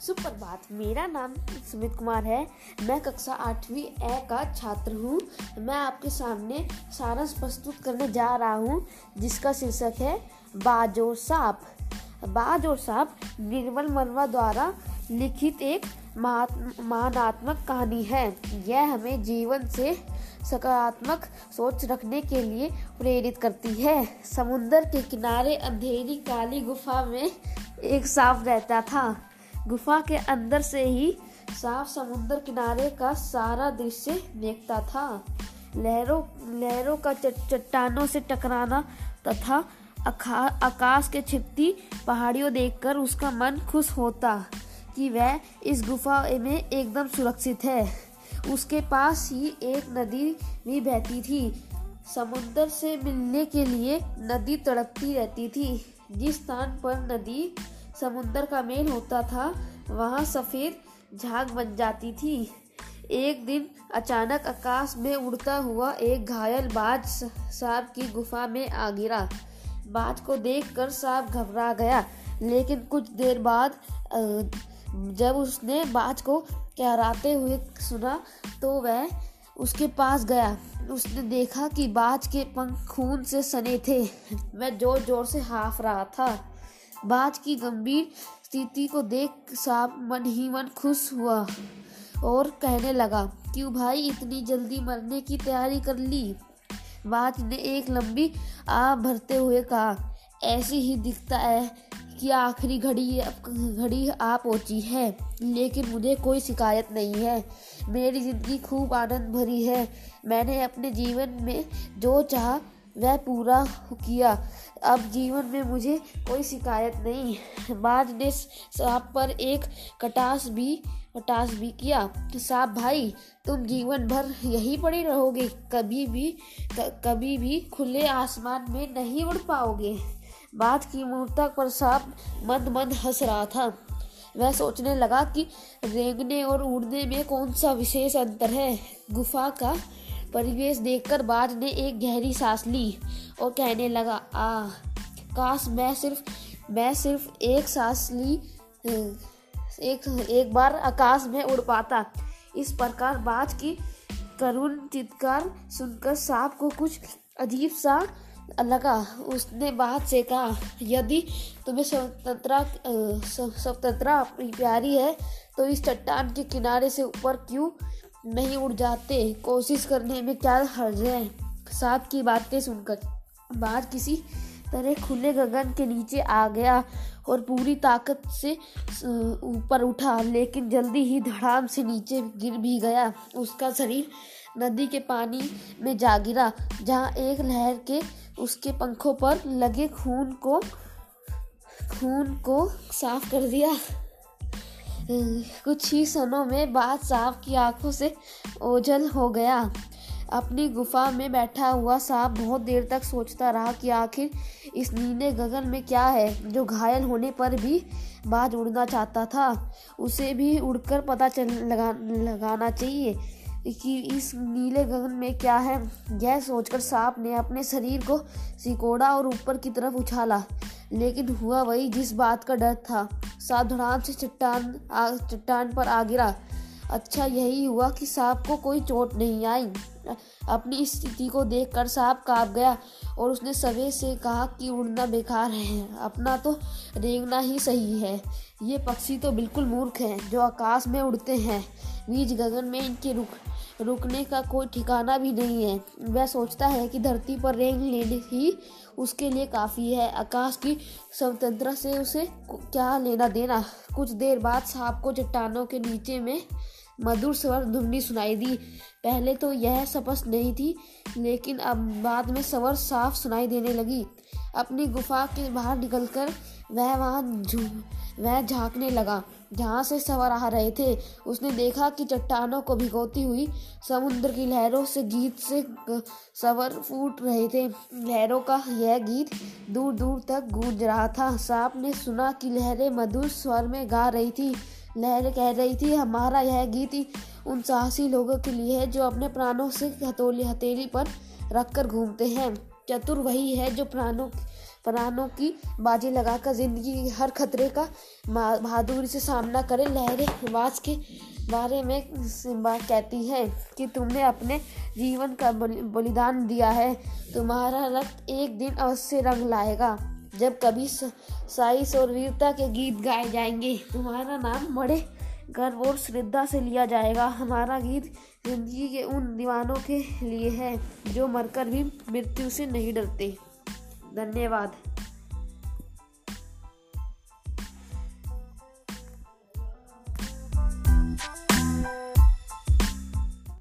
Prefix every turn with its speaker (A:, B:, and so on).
A: सुप्रभात, मेरा नाम सुमित कुमार है। मैं कक्षा आठवीं ए का छात्र हूँ। मैं आपके सामने सारांश प्रस्तुत करने जा रहा हूँ, जिसका शीर्षक है, बाज सांप बाज सांप निर्मल मरवा द्वारा लिखित एक महानात्मक कहानी है। यह हमें जीवन से सकारात्मक सोच रखने के लिए प्रेरित करती है। समुद्र के किनारे अंधेरी काली गुफा में एक सांप रहता था। गुफा के अंदर से ही साफ़ समुद्र किनारे का सारा दृश्य देखता था। लहरों लहरों का चट्टानों से टकराना तथा आकाश के छिपती पहाड़ियों देखकर उसका मन खुश होता कि वह इस गुफा में एकदम सुरक्षित है। उसके पास ही एक नदी भी बहती थी। समुद्र से मिलने के लिए नदी तड़पती रहती थी। जिस स्थान पर नदी समुद्र का मेल होता था, वहाँ सफ़ेद झाग बन जाती थी। एक दिन अचानक आकाश में उड़ता हुआ एक घायल बाज सांप की गुफा में आ गिरा। बाज को देखकर सांप घबरा गया, लेकिन कुछ देर बाद जब उसने बाज को कहराते हुए सुना तो वह उसके पास गया। उसने देखा कि बाज के पंख खून से सने थे। वह ज़ोर ज़ोर से हाफ़ रहा था। बाज की गंभीर स्थिति को देख साहब मन ही मन खुश हुआ और कहने लगा, क्यों भाई इतनी जल्दी मरने की तैयारी कर ली? बाज ने एक लंबी आ भरते हुए कहा, ऐसी ही दिखता है कि आखिरी घड़ी घड़ी आ पहुँची है, लेकिन मुझे कोई शिकायत नहीं है। मेरी ज़िंदगी खूब आनंद भरी है। मैंने अपने जीवन में जो चाहा वह पूरा किया। अब जीवन में मुझे कोई शिकायत नहीं। बाज ने सांप पर एक कटास भी कटास भी किया। सांप, भाई, तुम जीवन भर यही पड़े रहोगे। कभी भी कभी भी खुले आसमान में नहीं उड़ पाओगे। बात की मूर्ता पर सांप मंद मंद हंस रहा था। वह सोचने लगा कि रेंगने और उड़ने में कौन सा विशेष अंतर है। गुफा का परिवेश देखकर बाज ने एक गहरी सांस ली और कहने लगा, आ, काश मैं सिर्फ़ मैं सिर्फ़ एक सांस ली, एक एक बार आकाश में उड़ पाता। इस प्रकार बाज की करुण चित्कार सुनकर सांप को कुछ अजीब सा लगा। उसने बात से कहा, यदि तुम्हें स्वतंत्रता स्वतंत्रता प्यारी है तो इस चट्टान के किनारे से ऊपर क्यों नहीं उड़ जाते। कोशिश करने में क्या हर्ज है? सांप की बातें सुनकर बाज किसी तरह खुले गगन के नीचे आ गया और पूरी ताकत से ऊपर उठा, लेकिन जल्दी ही धड़ाम से नीचे गिर भी गया। उसका शरीर नदी के पानी में जा गिरा, जहाँ एक लहर के उसके पंखों पर लगे खून को खून को साफ़ कर दिया। कुछ ही क्षणों में सांप की आँखों से ओझल हो गया। अपनी गुफा में बैठा हुआ सांप बहुत देर तक सोचता रहा कि आखिर इस नीले गगन में क्या है, जो घायल होने पर भी बाज उड़ना चाहता था। उसे भी उड़कर पता चल लगा, लगाना चाहिए कि इस नीले गगन में क्या है। यह सोचकर सांप ने अपने शरीर को सिकोड़ा और ऊपर की तरफ़ उछाला। लेकिन हुआ वही जिस बात का डर था। सावधान से चट्टान चट्टान पर आ गिरा। अच्छा यही हुआ कि सांप को कोई चोट नहीं आई। अपनी स्थिति को देखकर सांप काँप गया और उसने सवे से कहा कि उड़ना बेकार है। अपना तो रेंगना ही सही है। ये पक्षी तो बिल्कुल मूर्ख हैं जो आकाश में उड़ते हैं। बीच गगन में इनके रुक रुकने का कोई ठिकाना भी नहीं है। वह सोचता है कि धरती पर रेंग लेने ही उसके लिए काफ़ी है। आकाश की स्वतंत्रता से उसे क्या लेना देना? कुछ देर बाद सांप को चट्टानों के नीचे में मधुर स्वर धुनी सुनाई दी। पहले तो यह स्पष्ट नहीं थी, लेकिन अब बाद में स्वर साफ़ सुनाई देने लगी। अपनी गुफा के बाहर निकलकर वह वहाँ वह झांकने लगा। जहाँ से सवार आ रहे थे, उसने देखा कि चट्टानों को भिगोती हुई समुद्र की लहरों से गीत से सवर फूट रहे थे। लहरों का यह गीत दूर दूर तक गूंज रहा था। सांप ने सुना कि लहरें मधुर स्वर में गा रही थी। लहरें कह रही थी, हमारा यह गीत उन साहसी लोगों के लिए है जो अपने प्राणों से हथोली हथेली पर रखकर घूमते हैं। चतुर वही है जो प्राणों प्राणों की बाजी लगाकर ज़िंदगी के हर खतरे का बहादुरी से सामना करे। लहरे वास के बारे में सिम्बा कहती है कि तुमने अपने जीवन का बलिदान दिया है। तुम्हारा रक्त एक दिन अवश्य रंग लाएगा। जब कभी साइस और वीरता के गीत गाए जाएँगे, तुम्हारा नाम बड़े गर्व और श्रद्धा से लिया जाएगा। हमारा गीत ज़िंदगी के उन दीवानों के लिए है, जो मरकर भी मृत्यु से नहीं डरते। धन्यवाद।